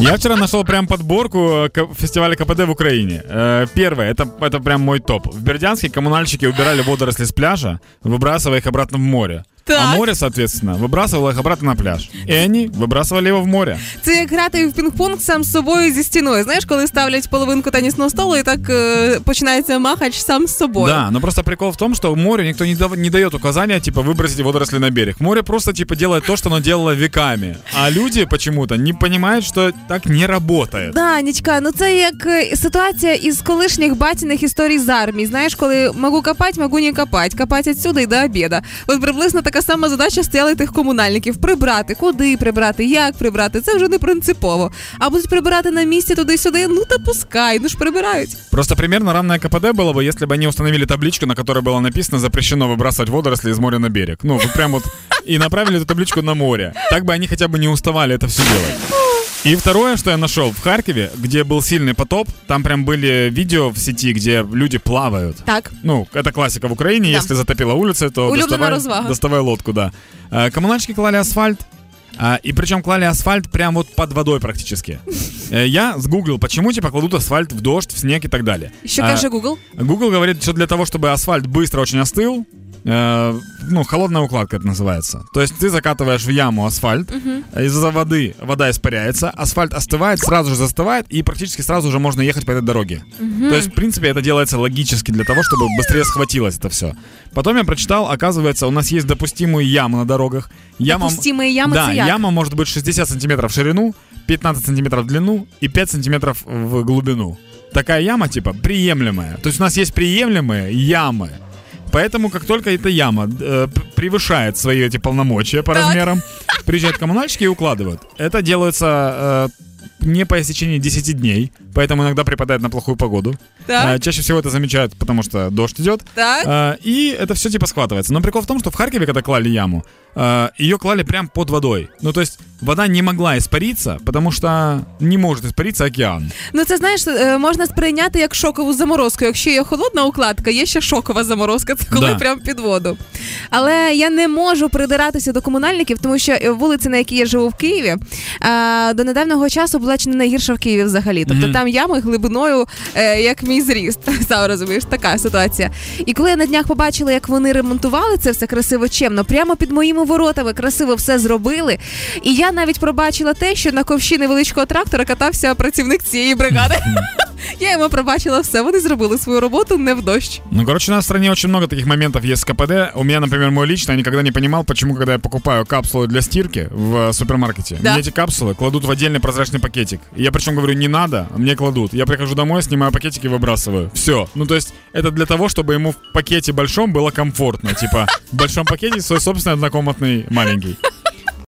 Я вчера нашел прям подборку фестиваля КПД в Украине. Э, первое, это, это прям мой топ. В Бердянске коммунальщики убирали водоросли с пляжа, выбрасывая их обратно в море. Так. А море, соответственно, выбрасывало их обратно на пляж. І вони вибрасували його в море. Це як грати в пінг-понг сам з собою зі стіною. Знаєш, коли ставлять половинку тенісного столу, і так е, починається махач сам з собою. Да, но просто прикол в том, что морю никто не, дав- не дает указания, типа, выбросить водоросли на берег. Море просто, типа, делает то, что оно делало веками. А люди почему-то не понимают, что так не работает. Да, Нічка, ну це як е, ситуація із колишніх батіних історій з армії. Знаєш, коли можу копати, можу не копати. Копати відсюди і до обіда. От приблизно така сама задача стояла тих комунальників: прибрати, куди прибрати, як прибрати. Це вже не принципово. А будуть прибирати на місці туди-сюди. Ну та пускай, ну ж прибирають. Просто примерно равное КПД было бы, если бы они установили табличку, на которой было написано «Запрещено выбрасывать водоросли из моря на берег». Ну, вот прям вот и направили эту табличку на море. Так бы они хотя бы не уставали это все делать. И второе, что я нашел в Харькове, где был сильный потоп, там прям были видео в сети, где люди плавают. Так. Ну, это классика в Украине. Да. Если затопила улица, то доставай, доставай лодку, да. А, коммунальщики клали асфальт, а, и причем клали асфальт прям вот под водой практически. Э, я сгуглил, почему типа кладут асфальт в дождь, в снег и так далее. Еще как же Google? Google говорит, что для того, чтобы асфальт быстро очень остыл, э, ну, холодная укладка это называется. То есть ты закатываешь в яму асфальт, угу. из-за воды вода испаряется, асфальт остывает, сразу же застывает, и практически сразу же можно ехать по этой дороге. Угу. То есть, в принципе, это делается логически для того, чтобы быстрее схватилось это все. Потом я прочитал, оказывается, у нас есть допустимые ямы на дорогах. Яма, допустимые ямы Да, яма может быть 60 сантиметров в ширину, 15 сантиметров в длину и 5 сантиметров в глубину. Такая яма, типа, приемлемая. То есть у нас есть приемлемые ямы. Поэтому, как только эта яма э, превышает свои эти полномочия по так. размерам, приезжают коммунальщики и укладывают. Это делается э, не по истечении 10 дней, поэтому иногда припадает на плохую погоду. А, чаще всего это замечают, потому что дождь идет. А, и это все типа схватывается. Но прикол в том, что в Харькове, когда клали яму, а, ее клали прям под водой. Ну, то есть вода не могла испариться, потому що не може испаритися океан. Ну це знаєш, е, можна сприйняти як шокову заморозку. Якщо є холодна укладка, є ще шокова заморозка, це коли да. прям під воду. Але я не можу придиратися до комунальників, тому що е, вулиця, на якій я живу в Києві, до недавнього часу була чи не найгірша в Києві взагалі. Тобто mm-hmm. там ями глибиною, е, як мій зріст. Сам розумієш, така ситуація. І коли я на днях побачила, як вони ремонтували це все красиво чемно, прямо під моїми воротами красиво все зробили. І я навіть пробачила те, що на ковші невеличкого трактора катався працівник цієї бригади. Я ему пробачила все, вони зробили свою работу не в дождь. Ну, короче, у нас в стране очень много таких моментов есть с КПД. У меня, например, мой личный, я никогда не понимал, почему, когда я покупаю капсулы для стирки в супермаркете, да. мне эти капсулы кладут в отдельный прозрачный пакетик. Я причем говорю, не надо, а мне кладут. Я прихожу домой, снимаю пакетик и выбрасываю. Все. Ну, то есть, это для того, чтобы ему в пакете большом было комфортно. Типа, в большом пакете свой собственный однокомнатный маленький.